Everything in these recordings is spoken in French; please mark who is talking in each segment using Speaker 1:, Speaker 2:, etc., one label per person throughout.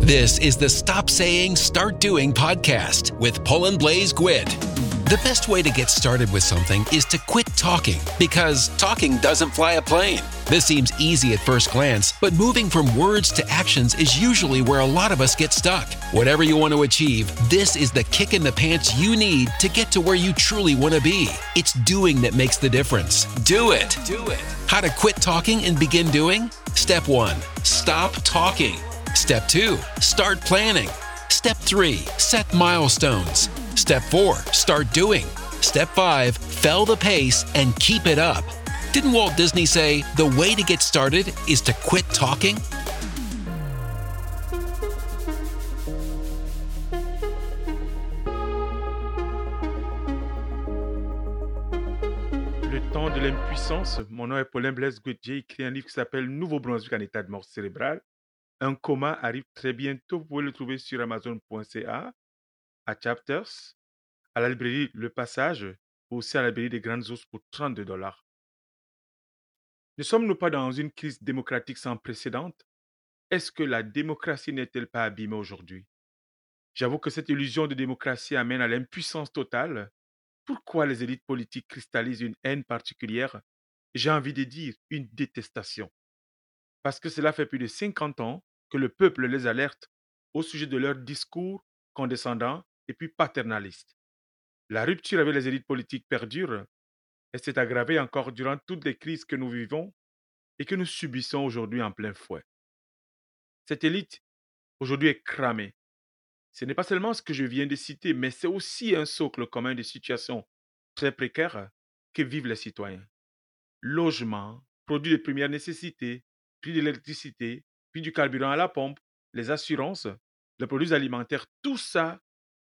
Speaker 1: This is the Stop Saying, Start Doing podcast with Poland Blaze Gwyd. The best way to get started with something is to quit talking because talking doesn't fly a plane. This seems easy at first glance, but moving from words to actions is usually where a lot of us get stuck. Whatever you want to achieve, this is the kick in the pants you need to get to where you truly want to be. It's doing that makes the difference. Do it. Do it. How to quit talking and begin doing? Step one, stop talking. Step two, start planning. Step three, set milestones. Step four, start doing. Step five, fell the pace and keep it up. Didn't Walt Disney say the way to get started is to quit talking?
Speaker 2: De l'impuissance. Mon nom est Paulin Blaise Gauthier. écrit un livre qui s'appelle Nouveau-Brunswick en état de mort cérébrale. Un coma arrive très bientôt. Vous pouvez le trouver sur Amazon.ca, à Chapters, à la librairie Le Passage, ou aussi à la librairie des Grandes Ours pour 32 dollars. Ne sommes-nous pas dans une crise démocratique sans précédent Est-ce que la démocratie n'est-elle pas abîmée aujourd'hui? J'avoue que cette illusion de démocratie amène à l'impuissance totale. Pourquoi les élites politiques cristallisent une haine particulière? J'ai envie de dire une détestation. Parce que cela fait plus de 50 ans que le peuple les alerte au sujet de leur discours condescendant et puis paternaliste. La rupture avec les élites politiques perdure et s'est aggravée encore durant toutes les crises que nous vivons et que nous subissons aujourd'hui en plein fouet. Cette élite, aujourd'hui, est cramée. Ce n'est pas seulement ce que je viens de citer, mais c'est aussi un socle commun de situations très précaires que vivent les citoyens. Logement, produits de première nécessité, prix de l'électricité, prix du carburant à la pompe, les assurances, les produits alimentaires, tout ça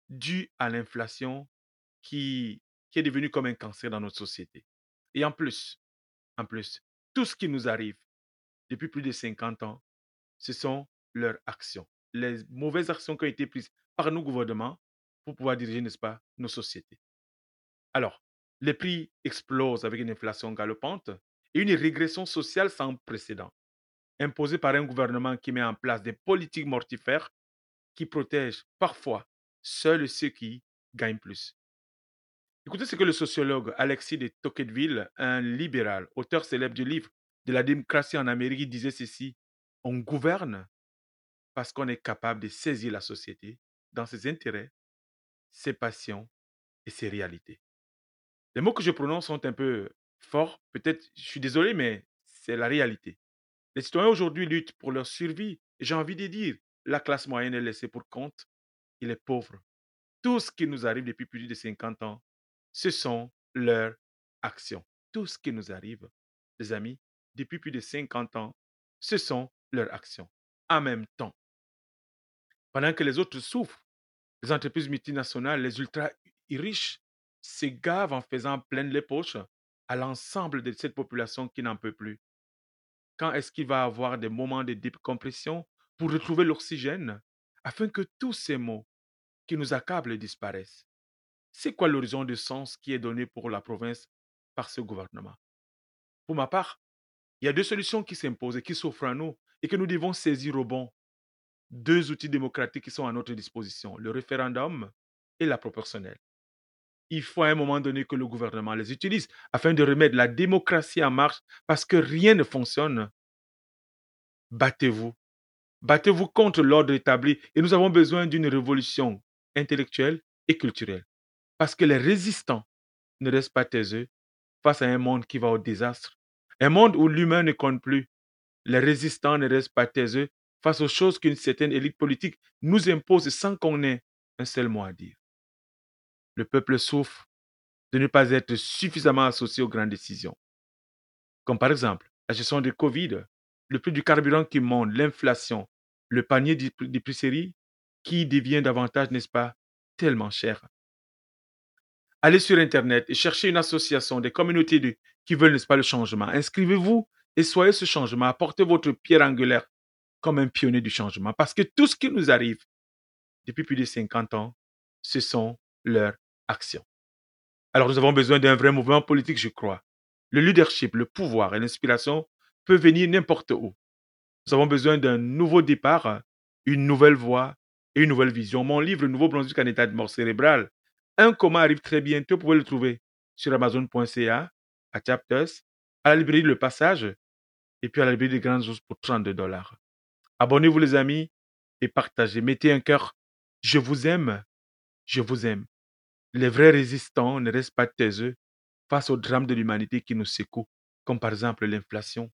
Speaker 2: dû à l'inflation qui, qui est devenue comme un cancer dans notre société. Et en plus, en plus, tout ce qui nous arrive depuis plus de 50 ans, ce sont leurs actions, les mauvaises actions qui ont été prises par nos gouvernements pour pouvoir diriger, n'est-ce pas, nos sociétés. Alors, les prix explosent avec une inflation galopante et une régression sociale sans précédent, imposée par un gouvernement qui met en place des politiques mortifères qui protègent parfois seuls ceux qui gagnent plus. Écoutez ce que le sociologue Alexis de Tocqueville, un libéral, auteur célèbre du livre de la démocratie en Amérique, disait ceci. On gouverne parce qu'on est capable de saisir la société dans ses intérêts, ses passions et ses réalités. Les mots que je prononce sont un peu forts, peut-être, je suis désolé, mais c'est la réalité. Les citoyens aujourd'hui luttent pour leur survie j'ai envie de dire, la classe moyenne est laissée pour compte, il est pauvre. Tout ce qui nous arrive depuis plus de 50 ans, ce sont leurs actions. Tout ce qui nous arrive, les amis, depuis plus de 50 ans, ce sont leurs actions. En même temps, pendant que les autres souffrent, les entreprises multinationales, les ultra riches se gavent en faisant pleine les poches à l'ensemble de cette population qui n'en peut plus. Quand est-ce qu'il va avoir des moments de décompression pour retrouver l'oxygène afin que tous ces mots qui nous accablent disparaissent? C'est quoi l'horizon de sens qui est donné pour la province par ce gouvernement? Pour ma part, il y a deux solutions qui s'imposent et qui s'offrent à nous et que nous devons saisir au bon. Deux outils démocratiques qui sont à notre disposition, le référendum et la proportionnelle. Il faut à un moment donné que le gouvernement les utilise afin de remettre la démocratie en marche parce que rien ne fonctionne. Battez-vous. Battez-vous contre l'ordre établi et nous avons besoin d'une révolution intellectuelle et culturelle. Parce que les résistants ne restent pas taiseux face à un monde qui va au désastre. Un monde où l'humain ne compte plus. Les résistants ne restent pas taiseux face aux choses qu'une certaine élite politique nous impose sans qu'on ait un seul mot à dire. Le peuple souffre de ne pas être suffisamment associé aux grandes décisions. Comme par exemple la gestion du Covid, le prix du carburant qui monte, l'inflation, le panier d'épicerie qui devient davantage, n'est-ce pas, tellement cher. Allez sur Internet et cherchez une association des communautés qui veulent, n'est-ce pas, le changement. Inscrivez-vous et soyez ce changement. Apportez votre pierre angulaire comme un pionnier du changement. Parce que tout ce qui nous arrive depuis plus de 50 ans, ce sont leurs actions. Alors nous avons besoin d'un vrai mouvement politique, je crois. Le leadership, le pouvoir et l'inspiration peuvent venir n'importe où. Nous avons besoin d'un nouveau départ une nouvelle voie et une nouvelle vision. Mon livre, Nouveau Brunswick en état de mort cérébrale, un coma arrive très bientôt. Vous pouvez le trouver sur amazon.ca, à Chapters, à la librairie Le Passage et puis à la librairie des Grandes Ours pour 32 dollars. Abonnez-vous les amis et partagez. Mettez un cœur. Je vous aime. Je vous aime. Les vrais résistants ne restent pas taiseux face au drame de l'humanité qui nous secoue, comme par exemple l'inflation,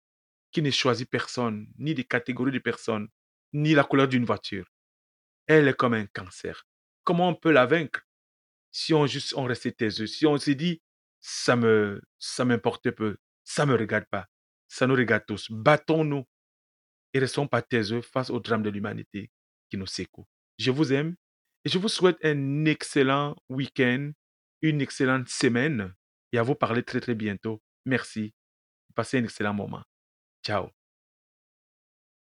Speaker 2: qui ne choisit personne, ni des catégories de personnes, ni la couleur d'une voiture. Elle est comme un cancer. Comment on peut la vaincre? Si on juste on restait taiseux, si on s'est dit ça me ça m'importe peu, ça me regarde pas, ça nous regarde tous. Battons-nous et restons pas taiseux face au drame de l'humanité qui nous secoue. Je vous aime et je vous souhaite un excellent week-end, une excellente semaine et à vous parler très très bientôt. Merci. Passez un excellent moment. Ciao.